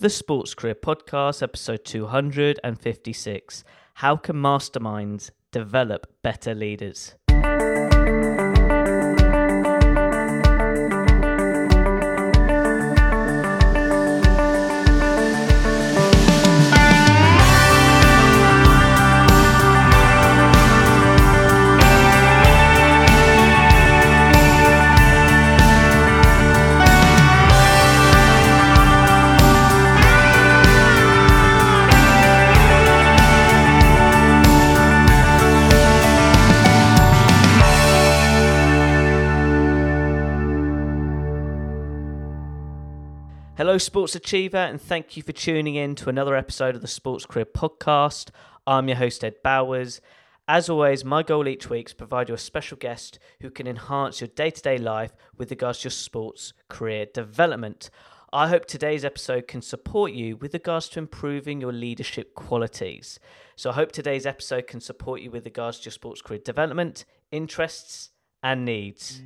The Sports Career Podcast, episode 256 How Can Masterminds Develop Better Leaders? Hello, Sports Achiever, and thank you for tuning in to another episode of the Sports Career Podcast. I'm your host, Ed Bowers. As always, my goal each week is to provide you a special guest who can enhance your day to day life with regards to your sports career development. I hope today's episode can support you with regards to improving your leadership qualities. So, I hope today's episode can support you with regards to your sports career development, interests, and needs.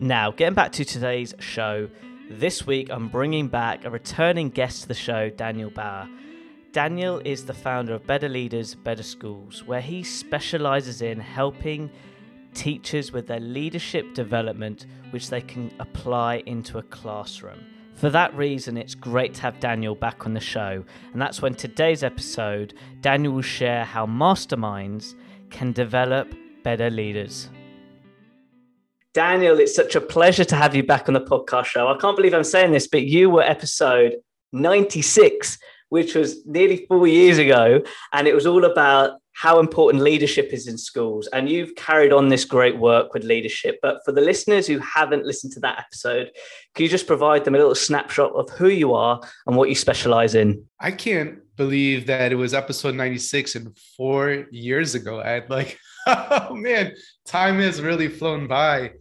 Now, getting back to today's show. This week, I'm bringing back a returning guest to the show, Daniel Bauer. Daniel is the founder of Better Leaders, Better Schools, where he specializes in helping teachers with their leadership development, which they can apply into a classroom. For that reason, it's great to have Daniel back on the show, and that's when today's episode, Daniel will share how masterminds can develop better leaders. Daniel, it's such a pleasure to have you back on the podcast show. I can't believe I'm saying this, but you were episode 96, which was nearly four years ago. And it was all about how important leadership is in schools. And you've carried on this great work with leadership. But for the listeners who haven't listened to that episode, can you just provide them a little snapshot of who you are and what you specialize in? I can't believe that it was episode 96 and four years ago. I had like, oh man, time has really flown by.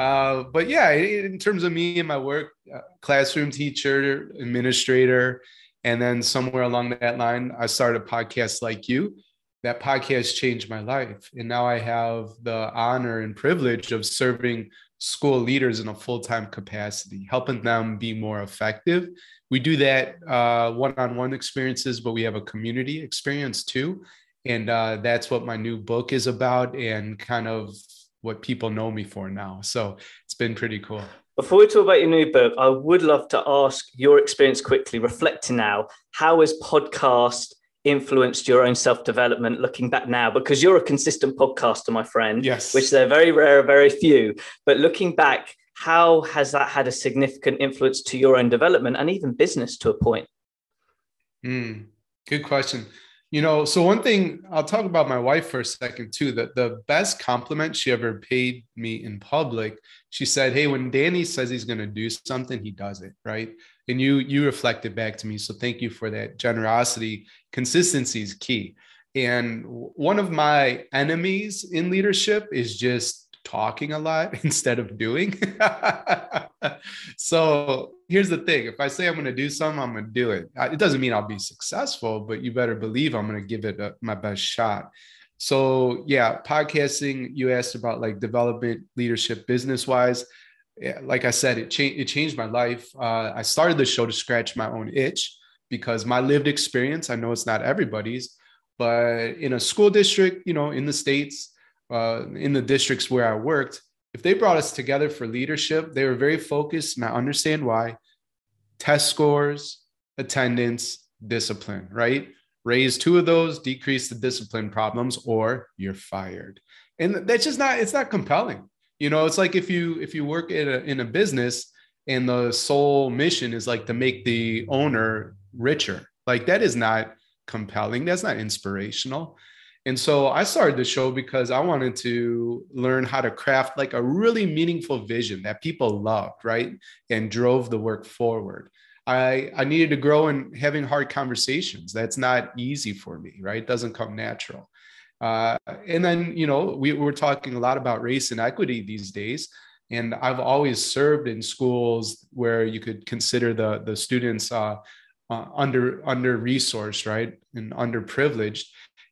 Uh, but yeah, in terms of me and my work, uh, classroom teacher, administrator, and then somewhere along that line, I started a podcast like you. That podcast changed my life. And now I have the honor and privilege of serving school leaders in a full time capacity, helping them be more effective. We do that one on one experiences, but we have a community experience too. And uh, that's what my new book is about and kind of what people know me for now. So it's been pretty cool. Before we talk about your new book, I would love to ask your experience quickly, reflecting now, how has podcast influenced your own self-development looking back now? Because you're a consistent podcaster, my friend. Yes. Which they're very rare, very few. But looking back, how has that had a significant influence to your own development and even business to a point? Mm, good question. You know, so one thing I'll talk about my wife for a second too. That the best compliment she ever paid me in public, she said, "Hey, when Danny says he's going to do something, he does it, right?" And you you reflected back to me, so thank you for that generosity. Consistency is key. And one of my enemies in leadership is just talking a lot instead of doing. so here's the thing if I say I'm going to do something, I'm going to do it. It doesn't mean I'll be successful, but you better believe I'm going to give it a, my best shot. So, yeah, podcasting, you asked about like development, leadership, business wise. Yeah, like I said, it, changed. it changed my life. Uh, I started the show to scratch my own itch because my lived experience, I know it's not everybody's, but in a school district, you know, in the States, uh, in the districts where I worked, if they brought us together for leadership, they were very focused, and I understand why. Test scores, attendance, discipline, right? Raise two of those, decrease the discipline problems, or you're fired. And that's just not, it's not compelling. You know, it's like if you if you work in a in a business and the sole mission is like to make the owner richer. Like that is not compelling. That's not inspirational. And so I started the show because I wanted to learn how to craft like a really meaningful vision that people loved, right? And drove the work forward. I, I needed to grow in having hard conversations. That's not easy for me, right? It doesn't come natural. Uh, and then, you know, we were talking a lot about race and equity these days. And I've always served in schools where you could consider the, the students uh, uh, under under resourced, right, and underprivileged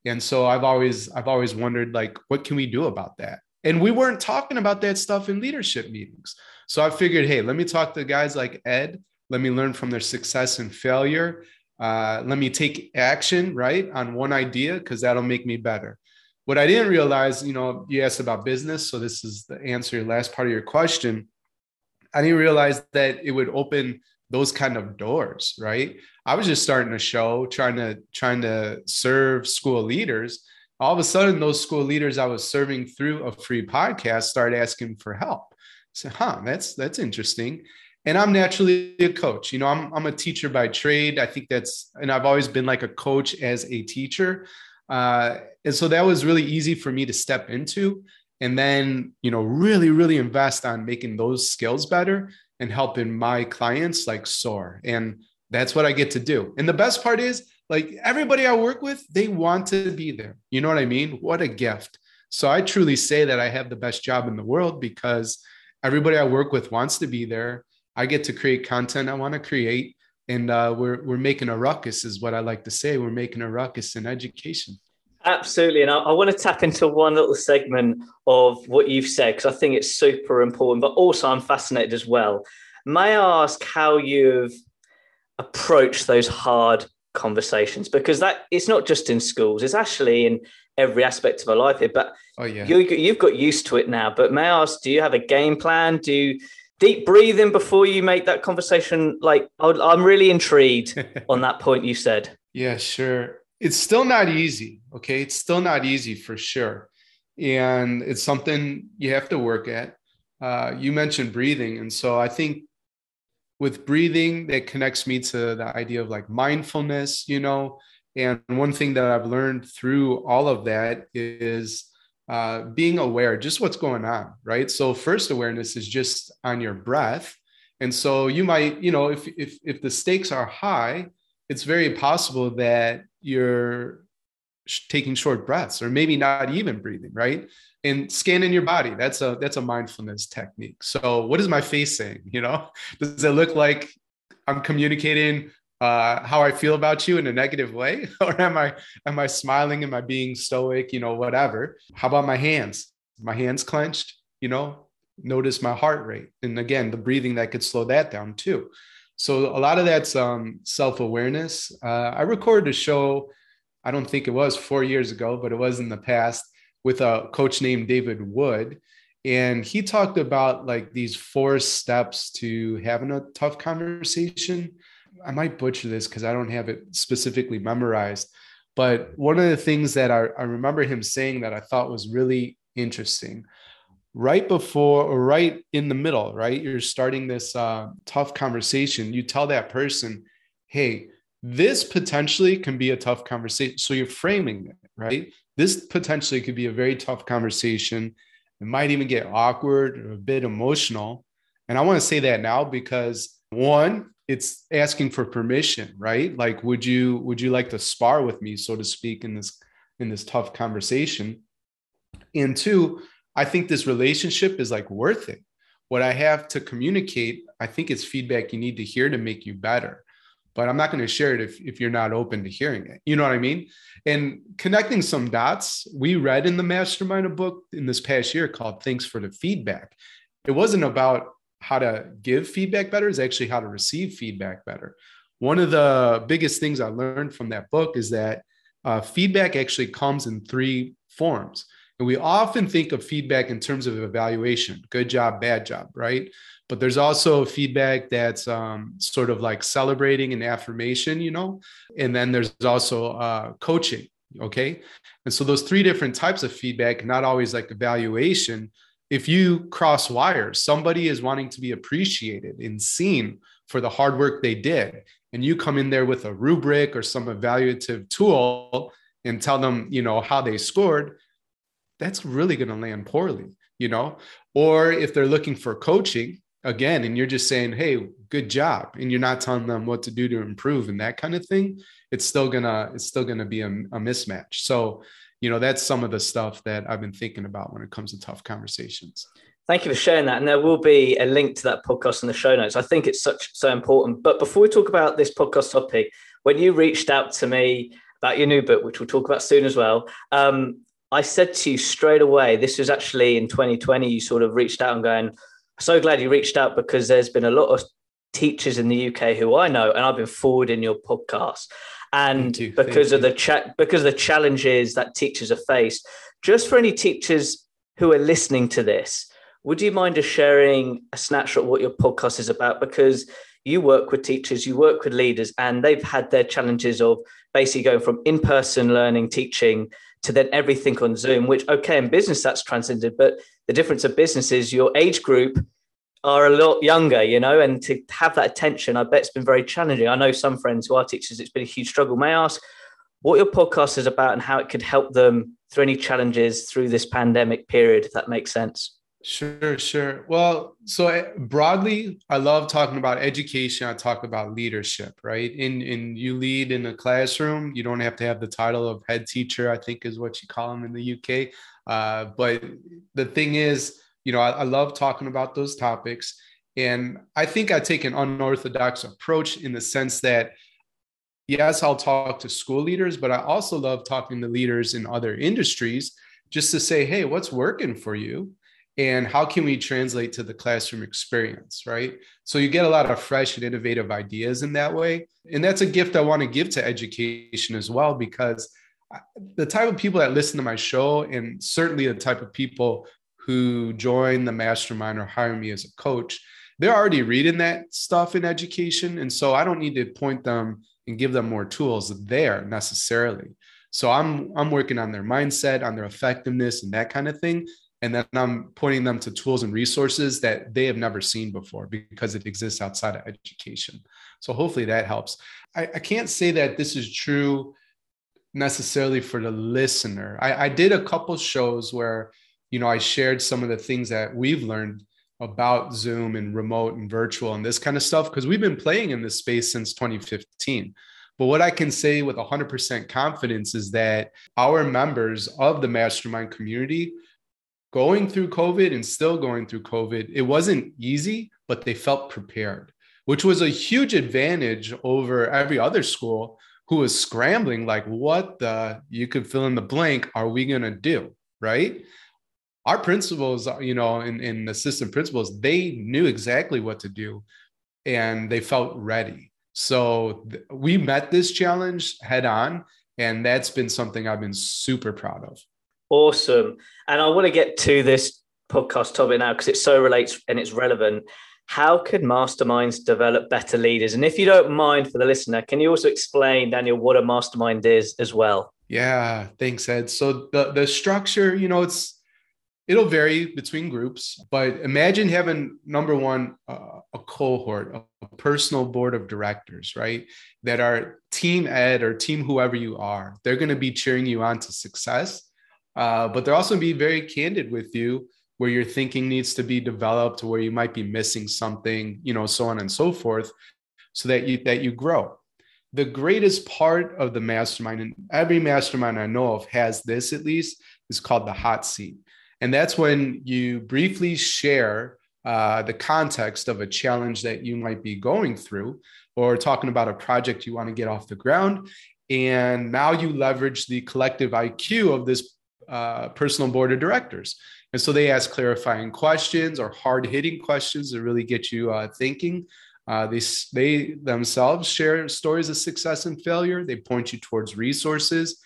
and so i've always i've always wondered like what can we do about that and we weren't talking about that stuff in leadership meetings so i figured hey let me talk to guys like ed Let me learn from their success and failure. Uh, let me take action, right, on one idea because that'll make me better. What I didn't realize, you know, you asked about business. So this is the answer, your last part of your question. I didn't realize that it would open those kind of doors, right? I was just starting a show, trying to trying to serve school leaders. All of a sudden, those school leaders I was serving through a free podcast started asking for help. So, huh, that's that's interesting. And I'm naturally a coach. You know, I'm I'm a teacher by trade. I think that's, and I've always been like a coach as a teacher. Uh, and so that was really easy for me to step into and then you know really really invest on making those skills better and helping my clients like soar. And that's what i get to do. And the best part is like everybody i work with they want to be there. You know what i mean? What a gift. So i truly say that i have the best job in the world because everybody i work with wants to be there. I get to create content i want to create and uh, we're, we're making a ruckus is what i like to say. We're making a ruckus in education Absolutely. And I, I, want to tap into one little segment of what you've said because I think it's super important, but also I'm fascinated as well. May I ask how you've approached those hard conversations? Because that it's not just in schools, it's actually in every aspect of our life here. But oh, yeah. you, you've got used to it now. But may I ask, do you have a game plan? Do you deep breathing before you make that conversation? Like, I'm really intrigued on that point you said. Yeah, sure it's still not easy. Okay. It's still not easy for sure. And it's something you have to work at. Uh, you mentioned breathing. And so I think with breathing, that connects me to the idea of like mindfulness, you know. And one thing that I've learned through all of that is uh, being aware, just what's going on, right? So first awareness is just on your breath. And so you might, you know, if if if the stakes are high, it's very possible that you're taking short breaths or maybe not even breathing right? And scanning your body that's a that's a mindfulness technique. So what is my face saying you know? Does it look like i'm communicating uh, how i feel about you in a negative way? Or am i am i smiling? Am i being stoic? You know whatever. How about my hands? My hands clenched you know? Notice my heart rate. And again the breathing that could slow that down too so a lot of that's um, self-awareness. Uh, i recorded a show i don't think it was four years ago but it was in the past with a coach named david wood. And he talked about like these four steps to having a tough conversation. I might butcher this because i don't have it specifically memorized but one of the things that I, I remember him saying that i thought was really interesting right before or right in the middle, right? You're starting this uh, tough conversation. You tell that person, hey, this potentially can be a tough conversation. So you're framing it, right? This potentially could be a very tough conversation. It might even get awkward or a bit emotional. And I want to say that now because one, it's asking for permission, right? Like, would you would you like to spar with me, so to speak, in this in this tough conversation? And two, I think this relationship is like worth it. What I have to communicate, I think it's feedback you need to hear to make you better. But I'm not going to share it if, if you're not open to hearing it. You know what I mean? And connecting some dots, we read in the mastermind a book in this past year called Thanks for the Feedback. It wasn't about how to give feedback better, it's actually how to receive feedback better. One of the biggest things I learned from that book is that uh, feedback actually comes in three forms. And we often think of feedback in terms of evaluation good job, bad job, right? But there's also feedback that's um, sort of like celebrating and affirmation, you know? And then there's also uh, coaching, okay? And so those three different types of feedback, not always like evaluation. If you cross wires, somebody is wanting to be appreciated and seen for the hard work they did. And you come in there with a rubric or some evaluative tool and tell them, you know, how they scored that's really going to land poorly, you know? Or if they're looking for coaching, again, and you're just saying, hey, good job, and you're not telling them what to do to improve and that kind of thing, it's still gonna, it's still gonna be a, a mismatch. So, you know, that's some of the stuff that I've been thinking about when it comes to tough conversations. Thank you for sharing that. And there will be a link to that podcast in the show notes. I think it's such so important. But before we talk about this podcast topic, when you reached out to me about your new book, which we'll talk about soon as well, um, I said to you straight away, this was actually in 2020, you sort of reached out and going, so glad you reached out because there's been a lot of teachers in the UK who I know, and I've been forwarding your podcast. And because of the chat, because of the challenges that teachers are faced, just for any teachers who are listening to this, would you mind just sharing a snapshot of what your podcast is about? Because you work with teachers, you work with leaders, and they've had their challenges of basically going from in-person learning, teaching to then everything on Zoom, which okay, in business that's transcended, but the difference of business is your age group are a lot younger, you know, and to have that attention, I bet it's been very challenging. I know some friends who are teachers, it's been a huge struggle. May I ask what your podcast is about and how it could help them through any challenges through this pandemic period, if that makes sense? Sure, sure. Well, so eh, broadly, I love talking about education. I talk about leadership, right? In in you lead in a classroom. You don't have to have the title of head teacher. I think is what you call them in the UK. Uh, but the thing is, you know, I, I love talking about those topics, and I think I take an unorthodox approach in the sense that yes, I'll talk to school leaders, but I also love talking to leaders in other industries just to say, hey, what's working for you? And how can we translate to the classroom experience, right? So you get a lot of fresh and innovative ideas in that way. And that's a gift I want to give to education as well, because the type of people that listen to my show, and certainly the type of people who join the mastermind or hire me as a coach, they're already reading that stuff in education. And so I don't need to point them and give them more tools there necessarily. So I'm I'm working on their mindset, on their effectiveness and that kind of thing. And then I'm pointing them to tools and resources that they have never seen before because it exists outside of education. So hopefully that helps. I, I can't say that this is true necessarily for the listener. I, I did a couple shows where, you know, I shared some of the things that we've learned about Zoom and remote and virtual and this kind of stuff because we've been playing in this space since 2015. But what I can say with 100% confidence is that our members of the mastermind community going through COVID and still going through COVID, it wasn't easy, but they felt prepared, which was a huge advantage over every other school who was scrambling like what the you could fill in the blank are we going to do right our principals, you know, and, and assistant principals, they knew exactly what to do and they felt ready. So th- we met this challenge head on. And that's been something I've been super proud of. Awesome. And I want to get to this podcast topic now because it so relates and it's relevant. How could masterminds develop better leaders? And if you don't mind for the listener, can you also explain, Daniel, what a mastermind is as well? Yeah, thanks, Ed. So the the structure, you know, it's it'll vary between groups but imagine having number one uh, a cohort a personal board of directors right that are team ed or team whoever you are they're going to be cheering you on to success uh, but they're also be very candid with you where your thinking needs to be developed where you might be missing something you know so on and so forth so that you that you grow the greatest part of the mastermind and every mastermind i know of has this at least is called the hot seat and that's when you briefly share uh, the context of a challenge that you might be going through or talking about a project you want to get off the ground. And now you leverage the collective IQ of this uh, personal board of directors. And so they ask clarifying questions or hard hitting questions that really get you uh, thinking. Uh, they, they themselves share stories of success and failure. They point you towards resources.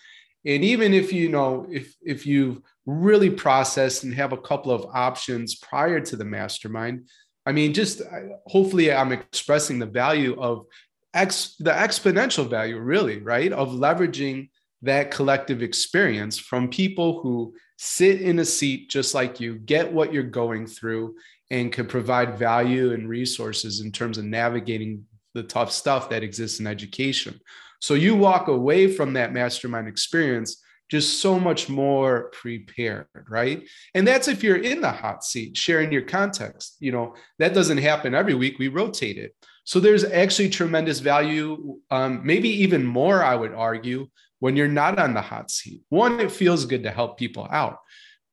And even if you know, if, if you've really processed and have a couple of options prior to the mastermind. I mean, just hopefully I'm expressing the value of X, the exponential value, really, right? Of leveraging that collective experience from people who sit in a seat just like you, get what you're going through, and can provide value and resources in terms of navigating the tough stuff that exists in education. So you walk away from that mastermind experience just so much more prepared, right? And that's if you're in the hot seat, sharing your context. You know, that doesn't happen every week. We rotate it. So there's actually tremendous value, um, maybe even more, I would argue, when you're not on the hot seat. One, it feels good to help people out.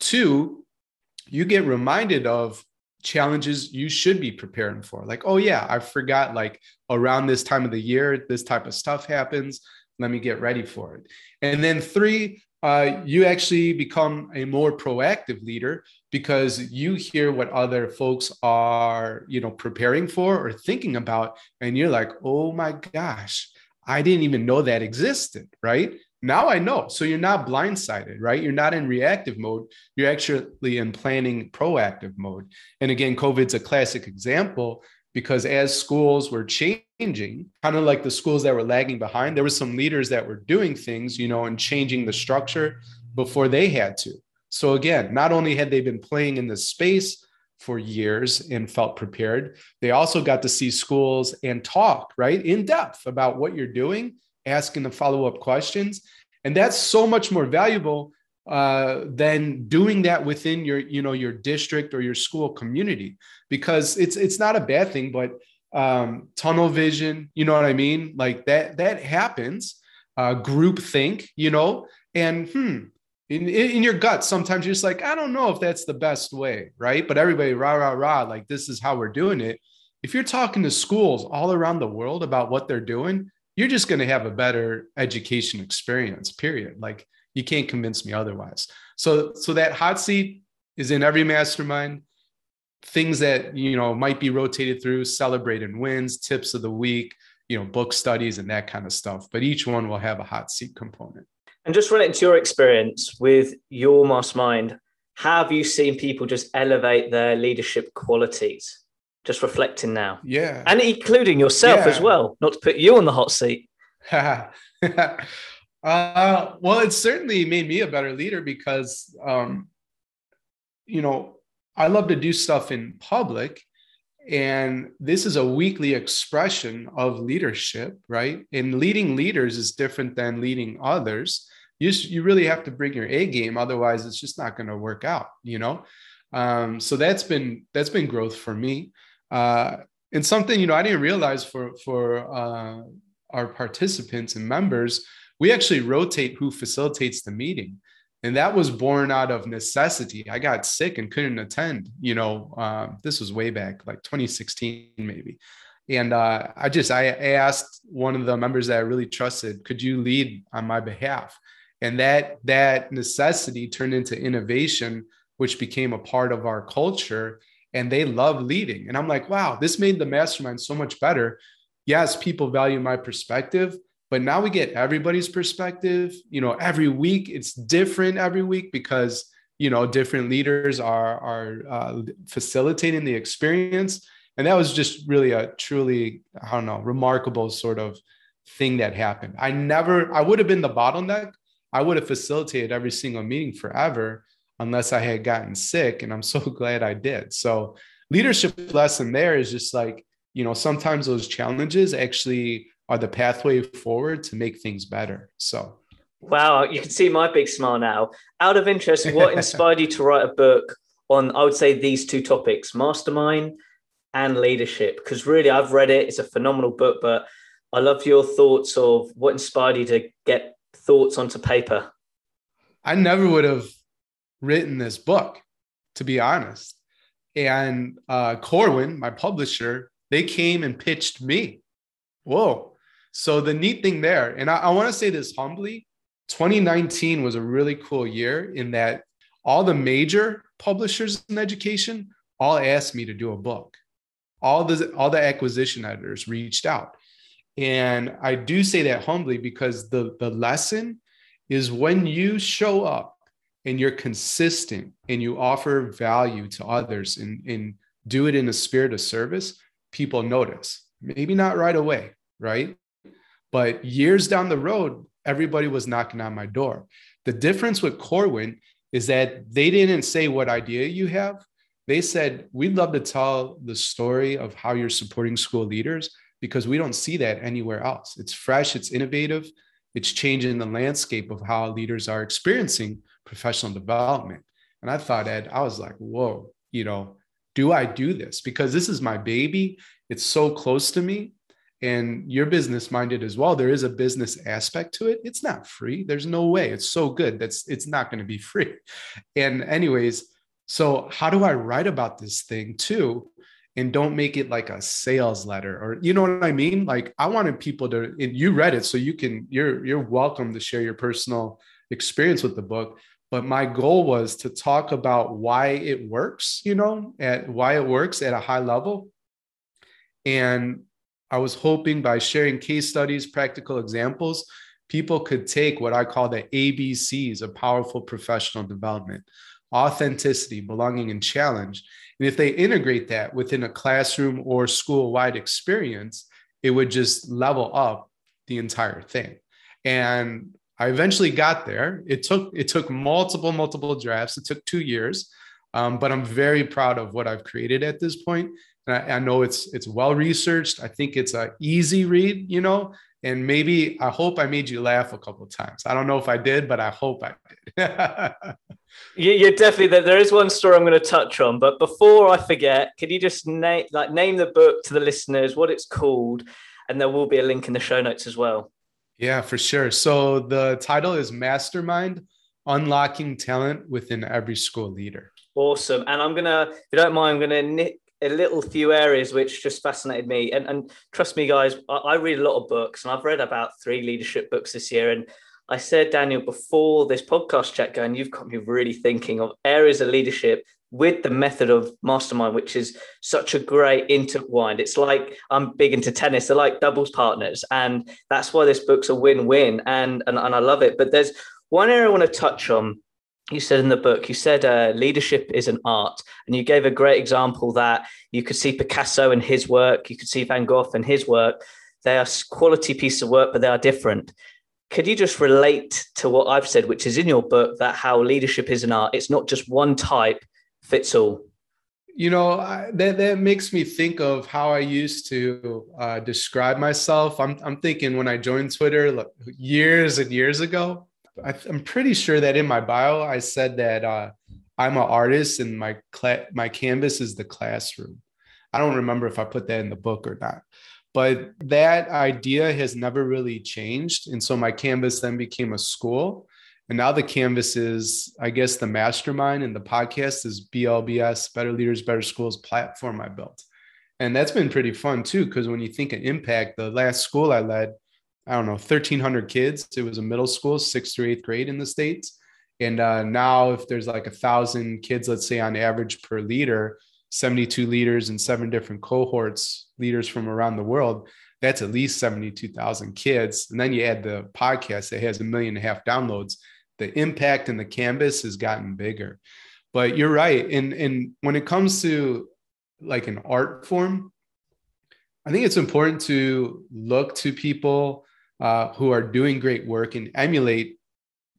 Two, you get reminded of challenges you should be preparing for. Like, oh, yeah, I forgot, like around this time of the year, this type of stuff happens. Let me get ready for it. And then three, uh, you actually become a more proactive leader because you hear what other folks are you know preparing for or thinking about and you're like oh my gosh i didn't even know that existed right? Now i know. So you're not blindsided right? You're not in reactive mode. You're actually in planning proactive mode. And again covid's a classic example because as schools were changing kind of like the schools that were lagging behind there were some leaders that were doing things you know and changing the structure before they had to. So again not only had they been playing in this space for years and felt prepared. They also got to see schools and talk right in depth about what you're doing asking the follow-up questions. And that's so much more valuable uh, than doing that within your you know your district or your school community. Because it's it's not a bad thing but um, tunnel vision you know what i mean? Like that that happens. Uh, group think you know? And hmm in, in your gut sometimes you're just like i don't know if that's the best way right but everybody rah rah rah like this is how we're doing it if you're talking to schools all around the world about what they're doing you're just going to have a better education experience period like you can't convince me otherwise. So so that hot seat is in every mastermind. Things that you know might be rotated through, celebrating wins, tips of the week, you know, book studies and that kind of stuff. But each one will have a hot seat component. And just relating to your experience with your mastermind, have you seen people just elevate their leadership qualities? Just reflecting now. Yeah. And including yourself yeah. as well, not to put you on the hot seat. Uh, well, it certainly made me a better leader because, um, you know, I love to do stuff in public. And this is a weekly expression of leadership, right? And leading leaders is different than leading others. You, you really have to bring your A game, otherwise, it's just not going to work out, you know? Um, so that's been that's been growth for me. Uh, and something you know I didn't realize for for uh, our participants and members we actually rotate who facilitates the meeting and that was born out of necessity i got sick and couldn't attend you know uh, this was way back like 2016 maybe and uh, i just I asked one of the members that i really trusted could you lead on my behalf and that that necessity turned into innovation which became a part of our culture and they love leading. And i'm like wow this made the mastermind so much better. Yes people value my perspective but now we get everybody's perspective. You know every week it's different every week because you know different leaders are are uh, facilitating the experience. And that was just really a truly i don't know remarkable sort of thing that happened. I never i would have been the bottleneck i would have facilitated every single meeting forever unless i had gotten sick and i'm so glad i did so leadership lesson there is just like you know sometimes those challenges actually are the pathway forward to make things better. So, wow, you can see my big smile now. Out of interest, what inspired you to write a book on, I would say, these two topics mastermind and leadership? Because really, I've read it, it's a phenomenal book, but I love your thoughts of what inspired you to get thoughts onto paper. I never would have written this book, to be honest. And uh, Corwin, my publisher, they came and pitched me. Whoa, so the neat thing there, and I, I want to say this humbly, 2019 was a really cool year in that all the major publishers in education all asked me to do a book. All the all the acquisition editors reached out. And I do say that humbly because the, the lesson is when you show up and you're consistent and you offer value to others and, and do it in a spirit of service, people notice. Maybe not right away, right? But years down the road, everybody was knocking on my door. The difference with Corwin is that they didn't say what idea you have. They said, We'd love to tell the story of how you're supporting school leaders because we don't see that anywhere else. It's fresh, it's innovative, it's changing the landscape of how leaders are experiencing professional development. And I thought, Ed, I was like, Whoa, you know, do I do this? Because this is my baby. It's so close to me and you're business minded as well there is a business aspect to it it's not free there's no way it's so good that's it's not going to be free and anyways so how do i write about this thing too and don't make it like a sales letter or you know what I mean? Like I wanted people to you read it so you can you're you're welcome to share your personal experience with the book. But my goal was to talk about why it works, you know, at why it works at a high level. And I was hoping by sharing case studies, practical examples, people could take what I call the ABCs of powerful professional development authenticity, belonging, and challenge. And if they integrate that within a classroom or school wide experience, it would just level up the entire thing. And I eventually got there. It took it took multiple multiple drafts. It took two years, um, but I'm very proud of what I've created at this point. And I, I know it's it's well researched. I think it's an easy read, you know, and maybe I hope I made you laugh a couple times. I don't know if I did, but I hope I did. you, are definitely there is one story I'm going to touch on, but before I forget, can you just name like name the book to the listeners, what it's called, and there will be a link in the show notes as well. Yeah, for sure. So the title is Mastermind: Unlocking Talent Within Every School Leader. Awesome, and I'm gonna, if you don't mind, I'm gonna nick a little few areas which just fascinated me. And, and trust me, guys, I, I read a lot of books, and I've read about three leadership books this year, and I said, Daniel, before this podcast chat going, you've got me really thinking of areas of leadership with the method of mastermind, which is such a great intertwined. It's like I'm big into tennis, they're like doubles partners. And that's why this book's a win-win. And, and, and I love it. But there's one area I want to touch on. You said in the book, you said uh, leadership is an art. And you gave a great example that you could see Picasso and his work, you could see Van Gogh and his work. They are quality pieces of work, but they are different could you just relate to what I've said, which is in your book, that how leadership is an art? It's not just one type fits all. You know, I, that that makes me think of how I used to uh, describe myself. I'm I'm thinking when I joined Twitter like, years and years ago. I, am pretty sure that in my bio I said that uh, I'm an artist and my my canvas is the classroom. I don't remember if I put that in the book or not but that idea has never really changed. And so my canvas then became a school. And now the canvas is, I guess, the mastermind and the podcast is BLBS, Better Leaders, Better Schools platform I built. And that's been pretty fun too, because when you think of impact, the last school I led, I don't know, 1,300 kids. It was a middle school, sixth through eighth grade in the States. And uh, now, if there's like a thousand kids, let's say on average per leader, 72 leaders in seven different cohorts, leaders from around the world, that's at least 72,000 kids. And then you add the podcast that has a million and a half downloads. The impact and the canvas has gotten bigger. But you're right. And, and when it comes to like an art form, I think it's important to look to people uh, who are doing great work and emulate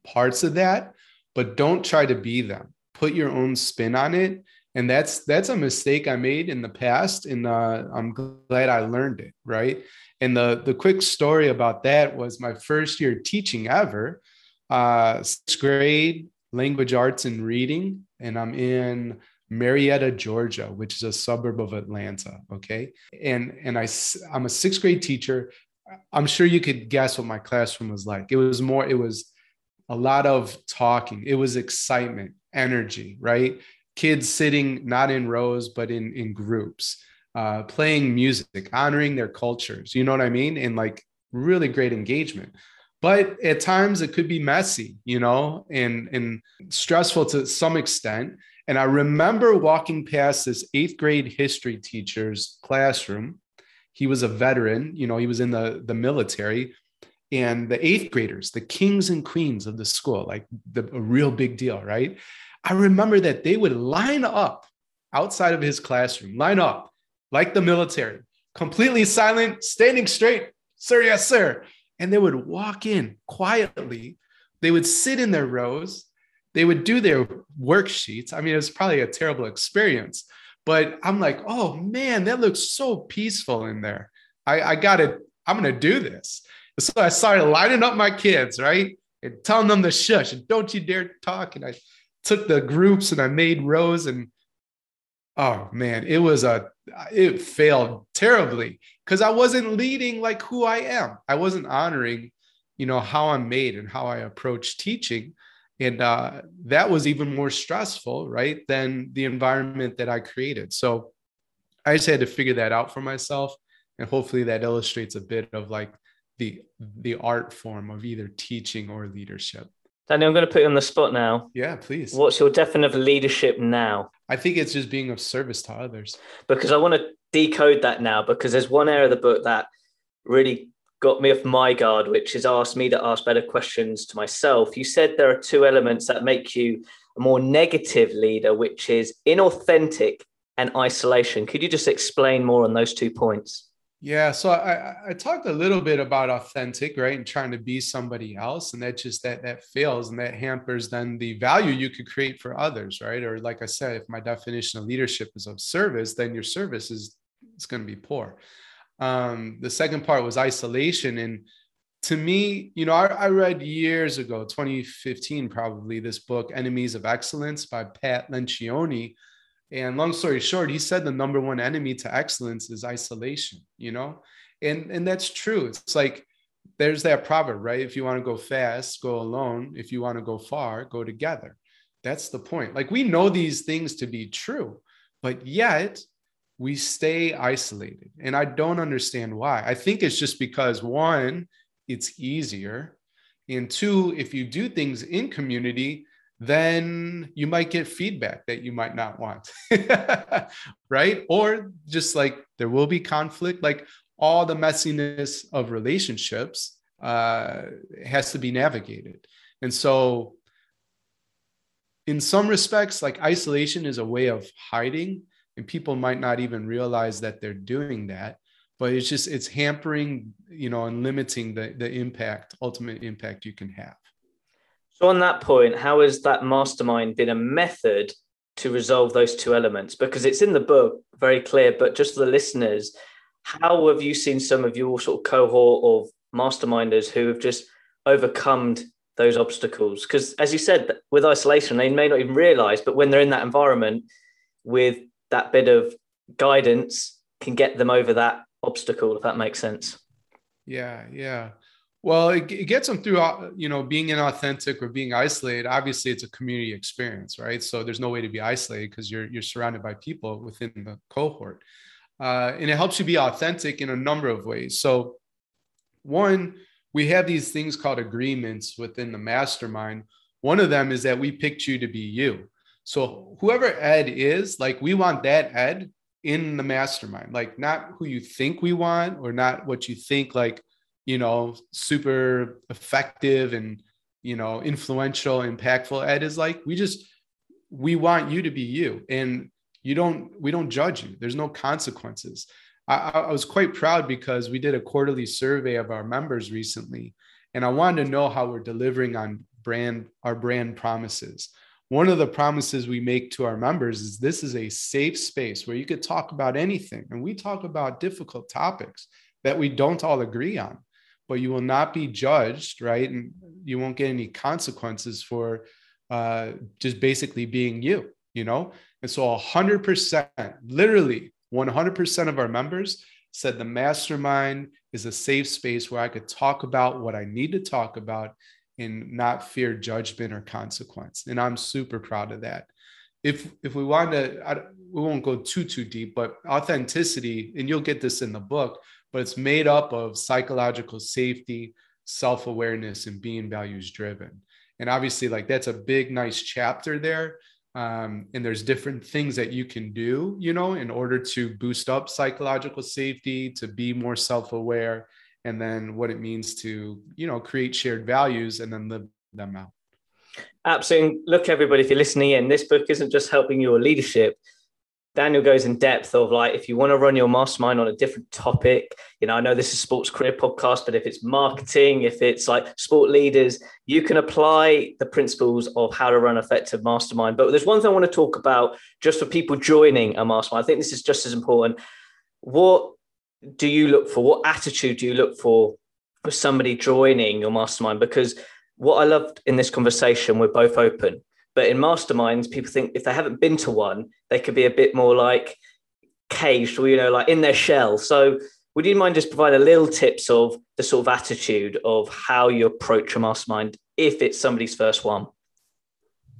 parts of that, but don't try to be them. Put your own spin on it and that's that's a mistake i made in the past and uh, i'm glad i learned it right? And the the quick story about that was my first year teaching ever uh, sixth grade language arts and reading and i'm in marietta georgia which is a suburb of atlanta okay? And and i i'm a sixth grade teacher. I'm sure you could guess what my classroom was like. It was more it was a lot of talking. It was excitement energy right kids sitting not in rows but in in groups uh, playing music honoring their cultures you know what i mean? And like really great engagement. But at times it could be messy you know and and stressful to some extent. And i remember walking past this eighth grade history teacher's classroom. He was a veteran you know he was in the the military. And the eighth graders the kings and queens of the school like the a real big deal right I remember that they would line up outside of his classroom, line up like the military, completely silent, standing straight, sir, yes, sir. And they would walk in quietly. They would sit in their rows. They would do their worksheets. I mean, it was probably a terrible experience, but I'm like, oh man, that looks so peaceful in there. I, I got to, I'm going to do this. So I started lining up my kids, right? And telling them to shush and don't you dare talk. And I took the groups and I made rows and oh man, it was a it failed terribly because I wasn't leading like who I am. I wasn't honoring, you know, how I'm made and how I approach teaching. And uh, that was even more stressful, right, than the environment that I created. So I just had to figure that out for myself. And hopefully that illustrates a bit of like the the art form of either teaching or leadership. Danny, I'm going to put you on the spot now. Yeah, please. What's your definition of leadership now? I think it's just being of service to others. Because I want to decode that now because there's one area of the book that really got me off my guard, which is asked me to ask better questions to myself. You said there are two elements that make you a more negative leader, which is inauthentic and isolation. Could you just explain more on those two points? Yeah, so I, I talked a little bit about authentic, right, and trying to be somebody else, and that just that that fails, and that hampers then the value you could create for others, right? Or like I said, if my definition of leadership is of service, then your service is it's going to be poor. Um, the second part was isolation, and to me, you know, I, I read years ago, 2015 probably, this book "Enemies of Excellence" by Pat Lencioni and long story short, he said the number one enemy to excellence is isolation, you know? And and that's true. It's like there's that proverb, right? If you want to go fast, go alone. If you want to go far, go together. That's the point. Like we know these things to be true, but yet we stay isolated. And I don't understand why. I think it's just because one, it's easier. And two, if you do things in community, then you might get feedback that you might not want. right. Or just like there will be conflict, like all the messiness of relationships uh, has to be navigated. And so, in some respects, like isolation is a way of hiding, and people might not even realize that they're doing that. But it's just it's hampering, you know, and limiting the the impact, ultimate impact you can have. So, on that point, how has that mastermind been a method to resolve those two elements? Because it's in the book very clear, but just for the listeners, how have you seen some of your sort of cohort of masterminders who have just overcome those obstacles? Because, as you said, with isolation, they may not even realize, but when they're in that environment with that bit of guidance, can get them over that obstacle, if that makes sense. Yeah, yeah. Well, it, it, gets them through, uh, you know, being inauthentic or being isolated. Obviously, it's a community experience, right? So there's no way to be isolated because you're you're surrounded by people within the cohort, uh, and it helps you be authentic in a number of ways. So, one, we have these things called agreements within the mastermind. One of them is that we picked you to be you. So whoever Ed is, like we want that Ed in the mastermind, like not who you think we want or not what you think like you know, super effective and, you know, influential, impactful ed is like, we just, we want you to be you. And you don't, we don't judge you. There's no consequences. I, I was quite proud because we did a quarterly survey of our members recently. And I wanted to know how we're delivering on brand, our brand promises. One of the promises we make to our members is this is a safe space where you could talk about anything. And we talk about difficult topics that we don't all agree on but you will not be judged, right? And you won't get any consequences for uh, just basically being you, you know? And so 100%, literally 100% of our members said the mastermind is a safe space where I could talk about what I need to talk about and not fear judgment or consequence. And I'm super proud of that. If if we want to, I, we won't go too too deep, but authenticity, and you'll get this in the book, but it's made up of psychological safety, self awareness, and being values driven. And obviously, like that's a big, nice chapter there. Um, and there's different things that you can do, you know, in order to boost up psychological safety, to be more self aware, and then what it means to, you know, create shared values and then live them out. Absolutely. Look, everybody, if you're listening in, this book isn't just helping your leadership, Daniel goes in depth of like if you want to run your mastermind on a different topic, you know, I know this is sports career podcast, but if it's marketing, if it's like sport leaders, you can apply the principles of how to run effective mastermind. But there's one thing I want to talk about just for people joining a mastermind. I think this is just as important. What do you look for? What attitude do you look for for somebody joining your mastermind? Because what I loved in this conversation, we're both open but in masterminds, people think if they haven't been to one, they could be a bit more like caged or, you know, like in their shell. So would you mind just provide a little tips of the sort of attitude of how you approach a mastermind if it's somebody's first one?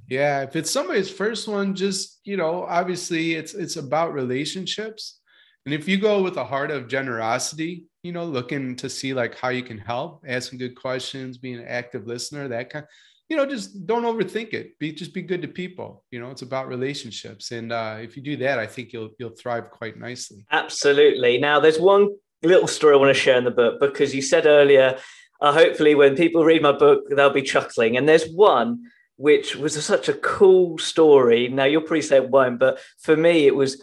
Yeah, if it's somebody's first one, just you know, obviously it's it's about relationships. And if you go with a heart of generosity, you know, looking to see like how you can help, asking good questions, being an active listener, that kind, you know, just don't overthink it. Be just be good to people. You know, it's about relationships, and uh, if you do that, I think you'll you'll thrive quite nicely. Absolutely. Now, there's one little story I want to share in the book because you said earlier, uh, hopefully, when people read my book, they'll be chuckling. And there's one which was such a cool story. Now, you'll probably say it won't, but for me, it was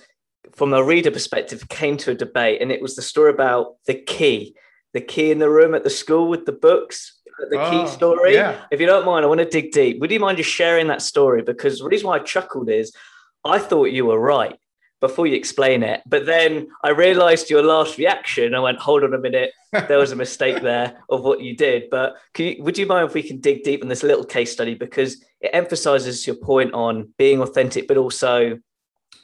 from a reader perspective, came to a debate, and it was the story about the key, the key in the room at the school with the books. The oh, key ah, story. Yeah. If you don't mind, I want to dig deep. Would you mind just sharing that story? Because the reason why I chuckled is I thought you were right before you explain it. But then I realized your last reaction. I went, hold on a minute. There was a mistake there of what you did. But you, would you mind if we can dig deep in this little case study? Because it emphasizes your point on being authentic, but also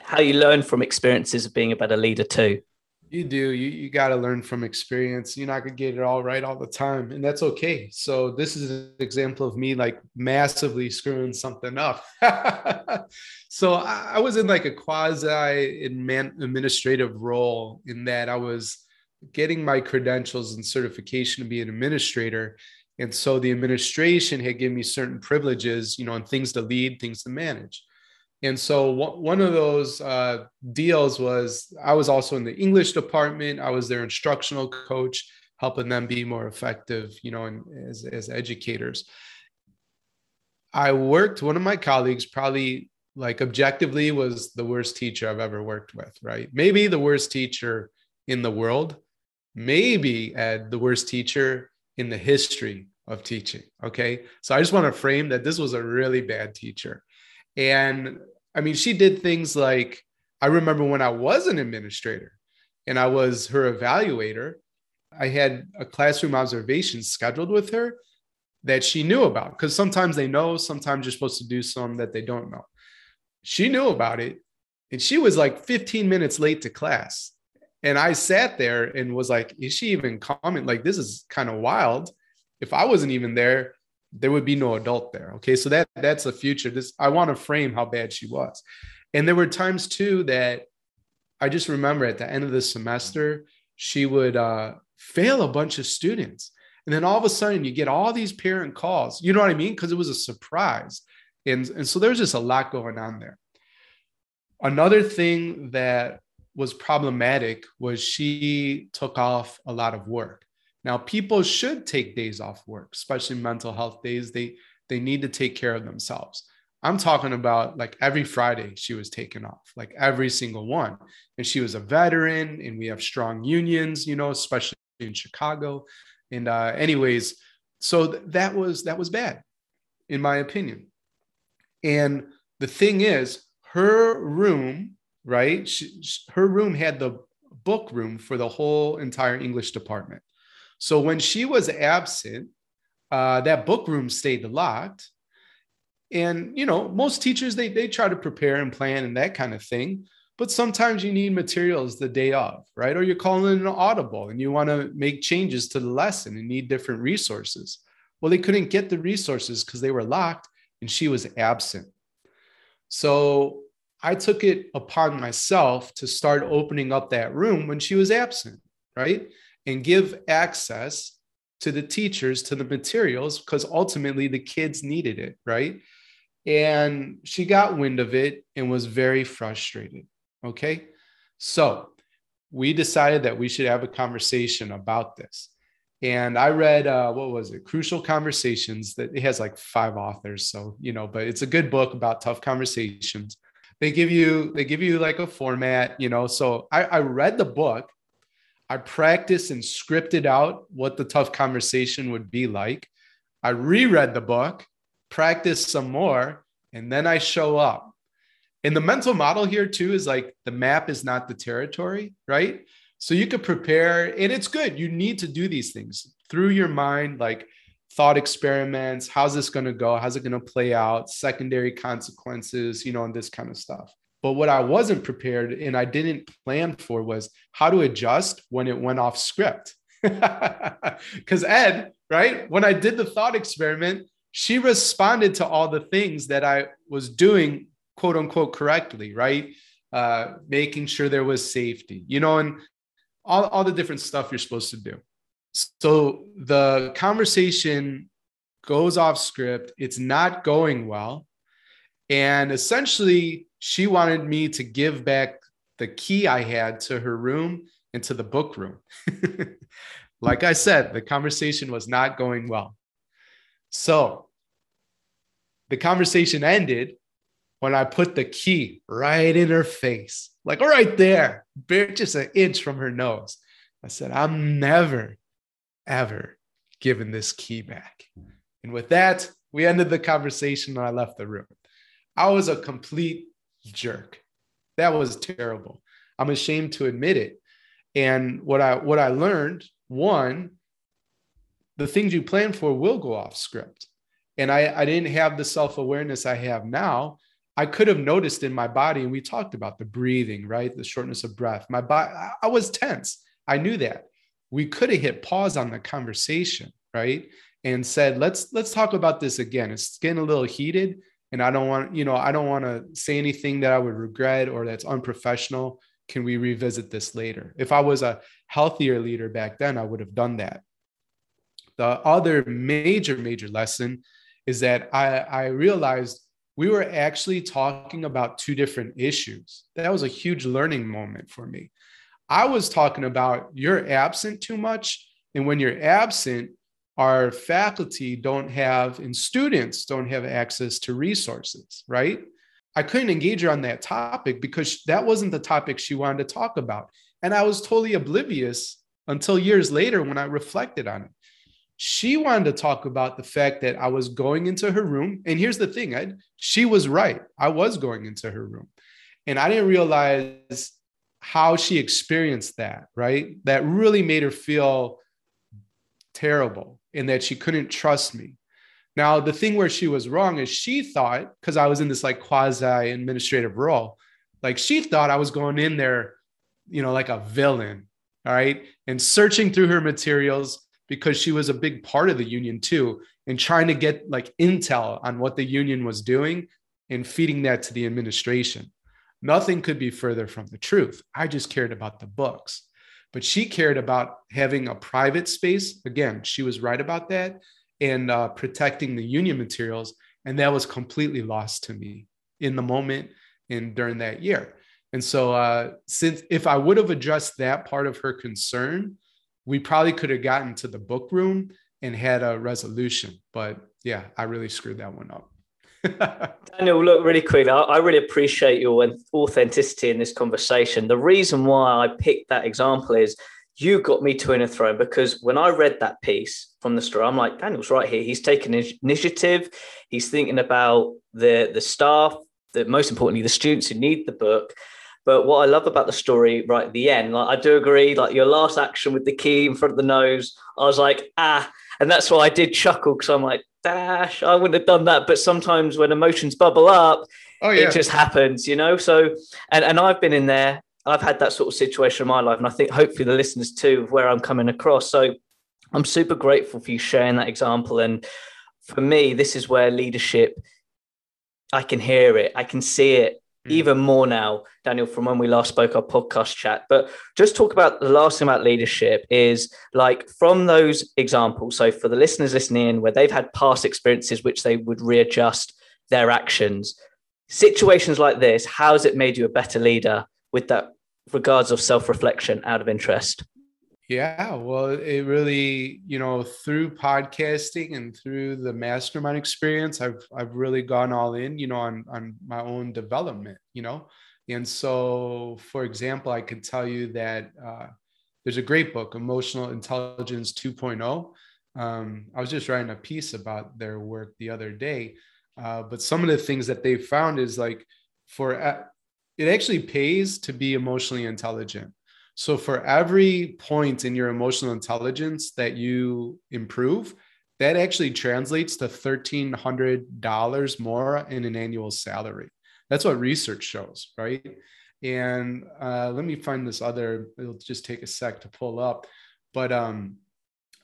how you learn from experiences of being a better leader too. You do. You, you got to learn from experience. You're not to get it all right all the time. And that's okay. So, this is an example of me like massively screwing something up. so, I, I, was in like a quasi administrative role in that I was getting my credentials and certification to be an administrator. And so, the administration had given me certain privileges, you know, and things to lead, things to manage. And so one of those uh, deals was I was also in the English department. I was their instructional coach, helping them be more effective, you know, and as, as educators. I worked, one of my colleagues probably like objectively was the worst teacher I've ever worked with, right? Maybe the worst teacher in the world, maybe Ed, the worst teacher in the history of teaching. Okay. So I just want to frame that this was a really bad teacher. And I mean, she did things like I remember when I was an administrator and I was her evaluator, I had a classroom observation scheduled with her that she knew about because sometimes they know, sometimes you're supposed to do some that they don't know. She knew about it and she was like 15 minutes late to class. And I sat there and was like, is she even coming? Like, this is kind of wild. If I wasn't even there, there would be no adult there. Okay. So that that's a future. This I want to frame how bad she was. And there were times too that I just remember at the end of the semester, she would uh, fail a bunch of students. And then all of a sudden you get all these parent calls. You know what I mean? Because it was a surprise. And, and so there's just a lot going on there. Another thing that was problematic was she took off a lot of work. Now, people should take days off work, especially mental health days. They they need to take care of themselves. I'm talking about like every Friday she was taken off, like every single one. And she was a veteran, and we have strong unions, you know, especially in Chicago. And uh, anyways, so th- that was that was bad, in my opinion. And the thing is, her room, right? She, her room had the book room for the whole entire English department. So when she was absent, uh, that book room stayed locked. And you know, most teachers they they try to prepare and plan and that kind of thing. But sometimes you need materials the day of, right? Or you're calling an audible and you want to make changes to the lesson and need different resources. Well, they couldn't get the resources because they were locked and she was absent. So I took it upon myself to start opening up that room when she was absent, right? And give access to the teachers to the materials because ultimately the kids needed it, right? And she got wind of it and was very frustrated. Okay. So we decided that we should have a conversation about this. And I read, uh, what was it? Crucial Conversations that it has like five authors. So, you know, but it's a good book about tough conversations. They give you, they give you like a format, you know. So I, I read the book I practiced and scripted out what the tough conversation would be like. I reread the book, practiced some more, and then I show up. And the mental model here, too, is like the map is not the territory, right? So you could prepare, and it's good. You need to do these things through your mind, like thought experiments. How's this going to go? How's it going to play out? Secondary consequences, you know, and this kind of stuff. But what I wasn't prepared and I didn't plan for was how to adjust when it went off script. Because Ed, right, when I did the thought experiment, she responded to all the things that I was doing, quote unquote, correctly, right? uh, making sure there was safety, you know, and all, all the different stuff you're supposed to do. So the conversation goes off script. It's not going well. And essentially, she wanted me to give back the key I had to her room and to the book room. like I said, the conversation was not going well. So the conversation ended when I put the key right in her face, like right there, just an inch from her nose. I said, I'm never, ever giving this key back. And with that, we ended the conversation and I left the room. I was a complete jerk. That was terrible. I'm ashamed to admit it. And what I what I learned, one, the things you plan for will go off script. And I, I didn't have the self-awareness I have now. I could have noticed in my body, and we talked about the breathing, right? The shortness of breath. My body, I was tense. I knew that. We could have hit pause on the conversation, right? And said, let's let's talk about this again. It's getting a little heated and I don't want, you know, I don't want to say anything that I would regret or that's unprofessional. Can we revisit this later? If I was a healthier leader back then, I would have done that. The other major, major lesson is that I, I realized we were actually talking about two different issues. That was a huge learning moment for me. I was talking about you're absent too much. And when you're absent, our faculty don't have and students don't have access to resources, right? I couldn't engage her on that topic because that wasn't the topic she wanted to talk about. And I was totally oblivious until years later when I reflected on it. She wanted to talk about the fact that I was going into her room. And here's the thing she was right. I was going into her room. And I didn't realize how she experienced that, right? That really made her feel terrible and that she couldn't trust me. Now, the thing where she was wrong is she thought, because I was in this like quasi administrative role, like she thought I was going in there, you know, like a villain, all right, and searching through her materials because she was a big part of the union too, and trying to get like intel on what the union was doing and feeding that to the administration. Nothing could be further from the truth. I just cared about the books but she cared about having a private space. Again, she was right about that and uh, protecting the union materials. And that was completely lost to me in the moment and during that year. And so, uh, since if I would have addressed that part of her concern, we probably could have gotten to the book room and had a resolution. But yeah, I really screwed that one up. Daniel, look, really quickly, I, really appreciate your authenticity in this conversation. The reason why I picked that example is you got me to in a throne because when I read that piece from the story, I'm like, Daniel's right here. He's taking initiative. He's thinking about the the staff, the most importantly, the students who need the book. But what I love about the story right at the end, like I do agree, like your last action with the key in front of the nose, I was like, ah, and that's why I did chuckle because I'm like, dash, I wouldn't have done that. But sometimes when emotions bubble up, oh, yeah. it just happens, you know? So, and, and I've been in there, I've had that sort of situation in my life. And I think hopefully the listeners too, of where I'm coming across. So I'm super grateful for you sharing that example. And for me, this is where leadership, I can hear it, I can see it Mm. even more now, Daniel, from when we last spoke our podcast chat. But just talk about the last thing about leadership is like from those examples. So for the listeners listening where they've had past experiences which they would readjust their actions, situations like this, how has it made you a better leader with that regards of self-reflection out of interest? Yeah, well, it really, you know, through podcasting and through the mastermind experience, I've I've really gone all in, you know, on on my own development, you know. And so, for example, I could tell you that uh, there's a great book, Emotional Intelligence 2.0. Um, I was just writing a piece about their work the other day, uh, but some of the things that they found is like for uh, it actually pays to be emotionally intelligent so for every point in your emotional intelligence that you improve, that actually translates to $1,300 more in an annual salary. That's what research shows, right? And uh, let me find this other, it'll just take a sec to pull up. But um,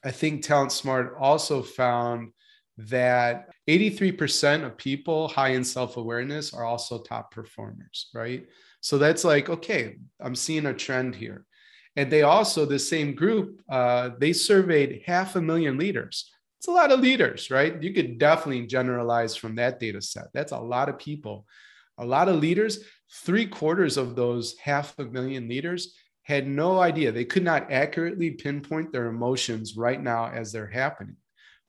I think Talent Smart also found that 83% of people high in self awareness are also top performers, right? So that's like, okay, I'm seeing a trend here. And they also, the same group, uh, they surveyed half a million leaders. It's a lot of leaders, right? You could definitely generalize from that data set. That's a lot of people, a lot of leaders. Three quarters of those half a million leaders had no idea. They could not accurately pinpoint their emotions right now as they're happening,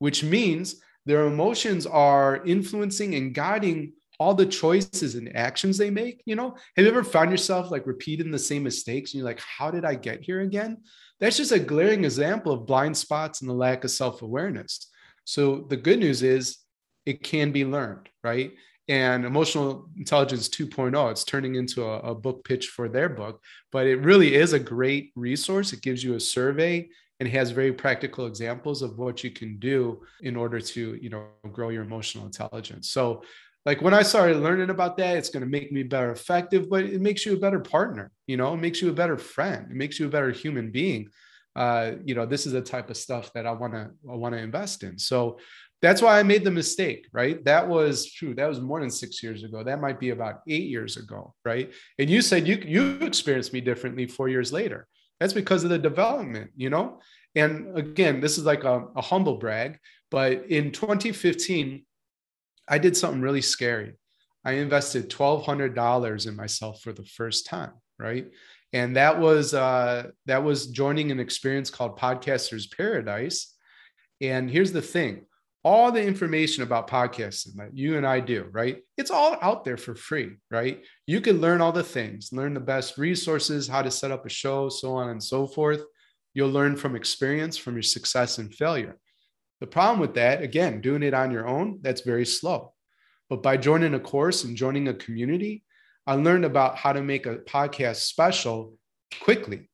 which means their emotions are influencing and guiding all the choices and actions they make you know? Have you ever found yourself like repeating the same mistakes and you're like how did i get here again? That's just a glaring example of blind spots and the lack of self-awareness. So the good news is it can be learned right? And emotional intelligence 2.0 it's turning into a, a book pitch for their book but it really is a great resource. It gives you a survey and has very practical examples of what you can do in order to you know grow your emotional intelligence. So like when I started learning about that, it's going to make me better effective, but it makes you a better partner, you know, it makes you a better friend, it makes you a better human being. Uh, you know, this is the type of stuff that I want to I want to invest in. So that's why I made the mistake, right? That was true. That was more than six years ago. That might be about eight years ago, right? And you said you you experienced me differently four years later. That's because of the development, you know. And again, this is like a, a humble brag, but in 2015, I did something really scary. I invested $1,200 in myself for the first time, right? And that was uh, that was joining an experience called Podcasters Paradise. And here's the thing: all the information about podcasting that you and I do, right? It's all out there for free, right? You can learn all the things, learn the best resources, how to set up a show, so on and so forth. You'll learn from experience, from your success and failure. The problem with that, again, doing it on your own, that's very slow. But by joining a course and joining a community, I learned about how to make a podcast special quickly.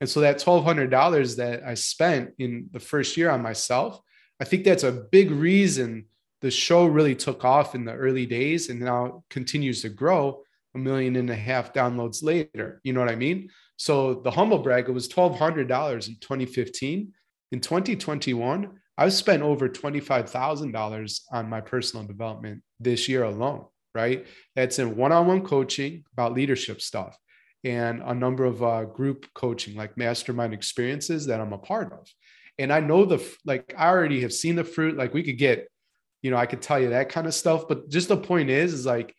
And so that $1,200 that I spent in the first year on myself, I think that's a big reason the show really took off in the early days and now continues to grow a million and a half downloads later. You know what I mean? So the humble brag, it was $1,200 in 2015. In 2021, I've spent over $25,000 on my personal development this year alone, right? That's in one on one coaching about leadership stuff and a number of uh, group coaching, like mastermind experiences that I'm a part of. And I know the, like, I already have seen the fruit. Like, we could get, you know, I could tell you that kind of stuff. But just the point is, is like,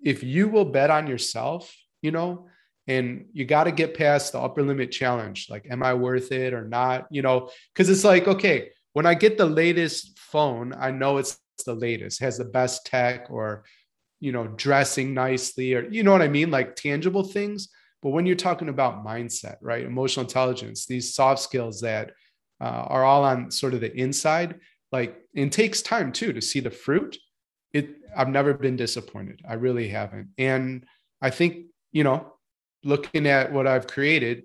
if you will bet on yourself, you know, and you got to get past the upper limit challenge. Like, am I worth it or not? You know, because it's like, okay, when I get the latest phone, I know it's the latest, has the best tech or, you know, dressing nicely or, you know what I mean? Like tangible things. But when you're talking about mindset, right? Emotional intelligence, these soft skills that uh, are all on sort of the inside, like it takes time too to see the fruit. It, I've never been disappointed. I really haven't. And I think, you know, looking at what I've created,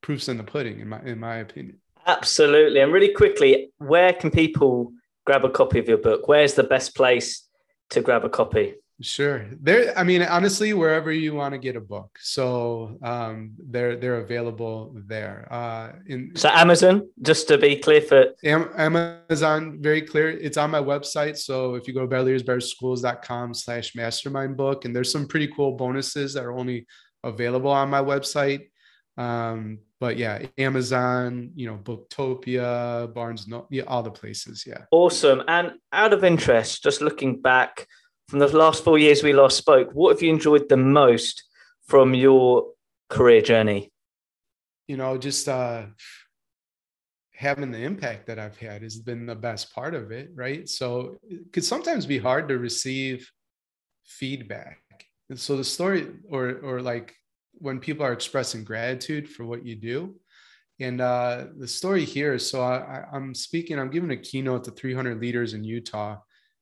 proofs in the pudding, in my in my opinion. Absolutely. And really quickly, where can people grab a copy of your book? Where's the best place to grab a copy? Sure. There, I mean, honestly, wherever you want to get a book. So um, they're they're available there. Uh, in so Amazon, just to be clear for Amazon, very clear. It's on my website. So if you go to betterleadersbetterschools.com slash mastermind book, and there's some pretty cool bonuses that are only available on my website. Um, but yeah, Amazon, you know, Booktopia, Barnes, no, yeah, all the places. Yeah. Awesome. And out of interest, just looking back from the last four years we last spoke, what have you enjoyed the most from your career journey? You know, just uh, having the impact that I've had has been the best part of it, right? So it could sometimes be hard to receive feedback. And so the story or or like when people are expressing gratitude for what you do. And uh, the story here is so I, I'm speaking, I'm giving a keynote to 300 leaders in Utah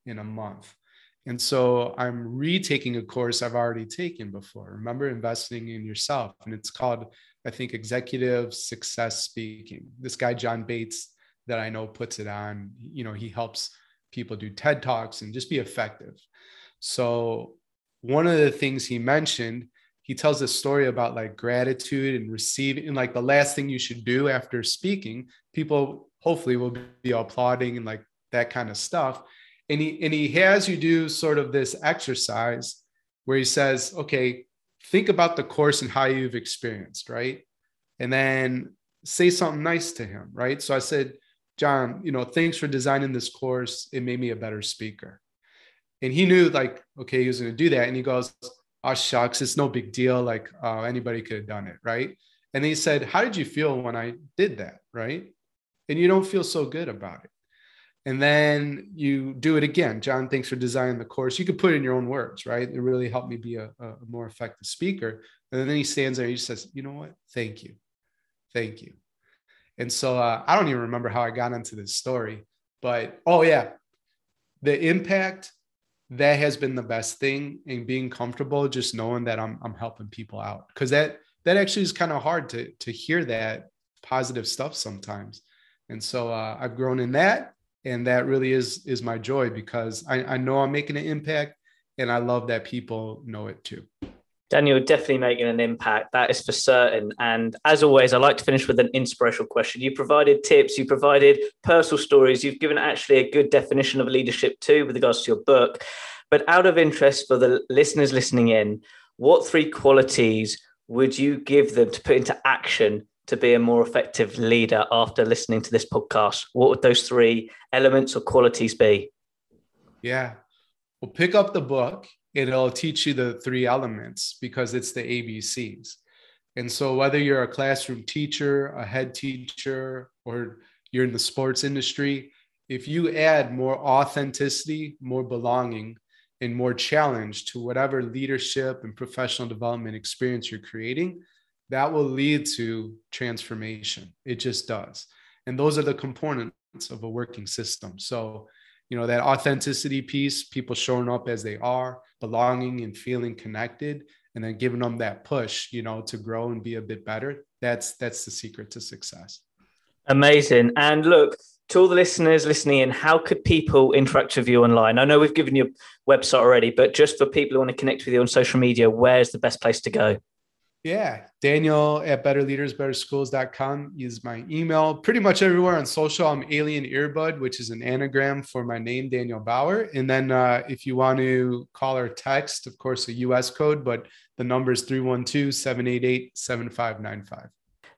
in a month. And so I'm retaking a course I've already taken before. Remember investing in yourself. And it's called, I think, Executive Success Speaking. This guy, John Bates, that I know puts it on, you know, he helps people do TED Talks and just be effective. So one of the things he mentioned he tells a story about like gratitude and receiving and like the last thing you should do after speaking people hopefully will be applauding and like that kind of stuff and he and he has you do sort of this exercise where he says okay think about the course and how you've experienced, right? And then say something nice to him, right? So I said, John, you know, thanks for designing this course. It made me a better speaker. And he knew, like, okay, he was going to do that. And he goes, oh, shucks, it's no big deal. Like, uh, anybody could have done it, right? And he said, How did you feel when I did that, right? And you don't feel so good about it. And then you do it again. John, thanks for designing the course. You could put it in your own words, right? It really helped me be a, a more effective speaker. And then he stands there and he says, You know what? Thank you. Thank you. And so uh, I don't even remember how I got into this story, but oh, yeah, the impact that has been the best thing in being comfortable, just knowing that I'm, I'm helping people out. Cause that, that actually is kind of hard to, to hear that positive stuff sometimes. And so uh, I've grown in that. And that really is, is my joy because I, I know I'm making an impact and I love that people know it too. Daniel, definitely making an impact. That is for certain. And as always, I like to finish with an inspirational question. You provided tips, you provided personal stories, you've given actually a good definition of leadership too with regards to your book. But out of interest for the listeners listening in, what three qualities would you give them to put into action to be a more effective leader after listening to this podcast? What would those three elements or qualities be? Yeah. Well, pick up the book it'll teach you the three elements because it's the ABCs. And so, whether you're a classroom teacher, a head teacher, or you're in the sports industry, if you add more authenticity, more belonging, and more challenge to whatever leadership and professional development experience you're creating, that will lead to transformation. It just does. And those are the components of a working system. So, you know, that authenticity piece, people showing up as they are, belonging and feeling connected and then giving them that push you know to grow and be a bit better that's that's the secret to success. Amazing. And look to all the listeners listening in how could people interact with you online? I know we've given you a website already but just for people who want to connect with you on social media where's the best place to go yeah, Daniel at betterleadersbetterschools.com is my email. Pretty much everywhere on social, I'm Alien Earbud, which is an anagram for my name, Daniel Bauer. And then uh, if you want to call or text, of course, a US code, but the number is 312 788 7595.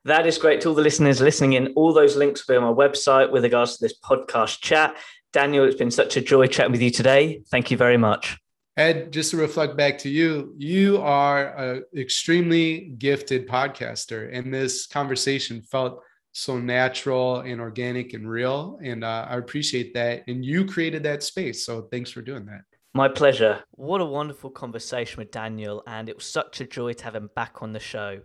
That is great to all the listeners listening in. All those links will be on my website with regards to this podcast chat. Daniel, it's been such a joy chatting with you today. Thank you very much. Ed, just to reflect back to you, you are an extremely gifted podcaster, and this conversation felt so natural and organic and real. And uh, I appreciate that. And you created that space. So thanks for doing that. My pleasure. What a wonderful conversation with Daniel. And it was such a joy to have him back on the show.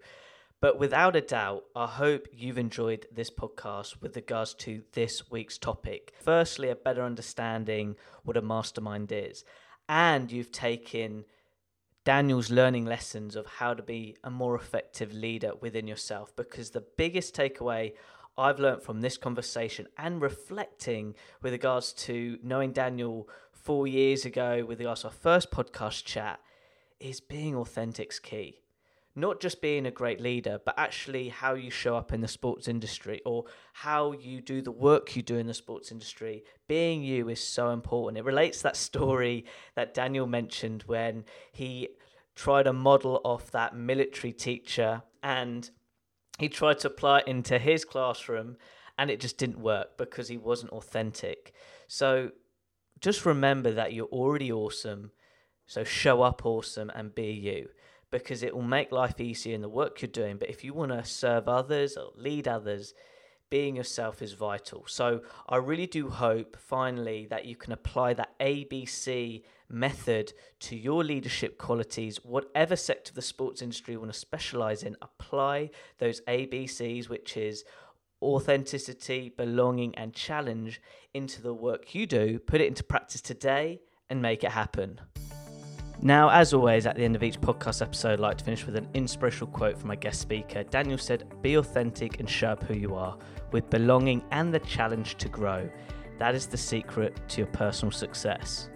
But without a doubt, I hope you've enjoyed this podcast with regards to this week's topic. Firstly, a better understanding what a mastermind is and you've taken Daniel's learning lessons of how to be a more effective leader within yourself. Because the biggest takeaway I've learned from this conversation and reflecting with regards to knowing Daniel four years ago, with regards to our first podcast chat, is being authentic's key not just being a great leader, but actually how you show up in the sports industry or how you do the work you do in the sports industry. Being you is so important. It relates that story that Daniel mentioned when he tried to model off that military teacher and he tried to apply it into his classroom and it just didn't work because he wasn't authentic. So just remember that you're already awesome. So show up awesome and be you because it will make life easier in the work you're doing. But if you want to serve others or lead others, being yourself is vital. So I really do hope finally that you can apply that ABC method to your leadership qualities, whatever sector of the sports industry you want to specialize in, apply those ABCs, which is authenticity, belonging, and challenge into the work you do, put it into practice today, and make it happen. Now, as always, at the end of each podcast episode, I'd like to finish with an inspirational quote from my guest speaker. Daniel said, Be authentic and show up who you are, with belonging and the challenge to grow. That is the secret to your personal success.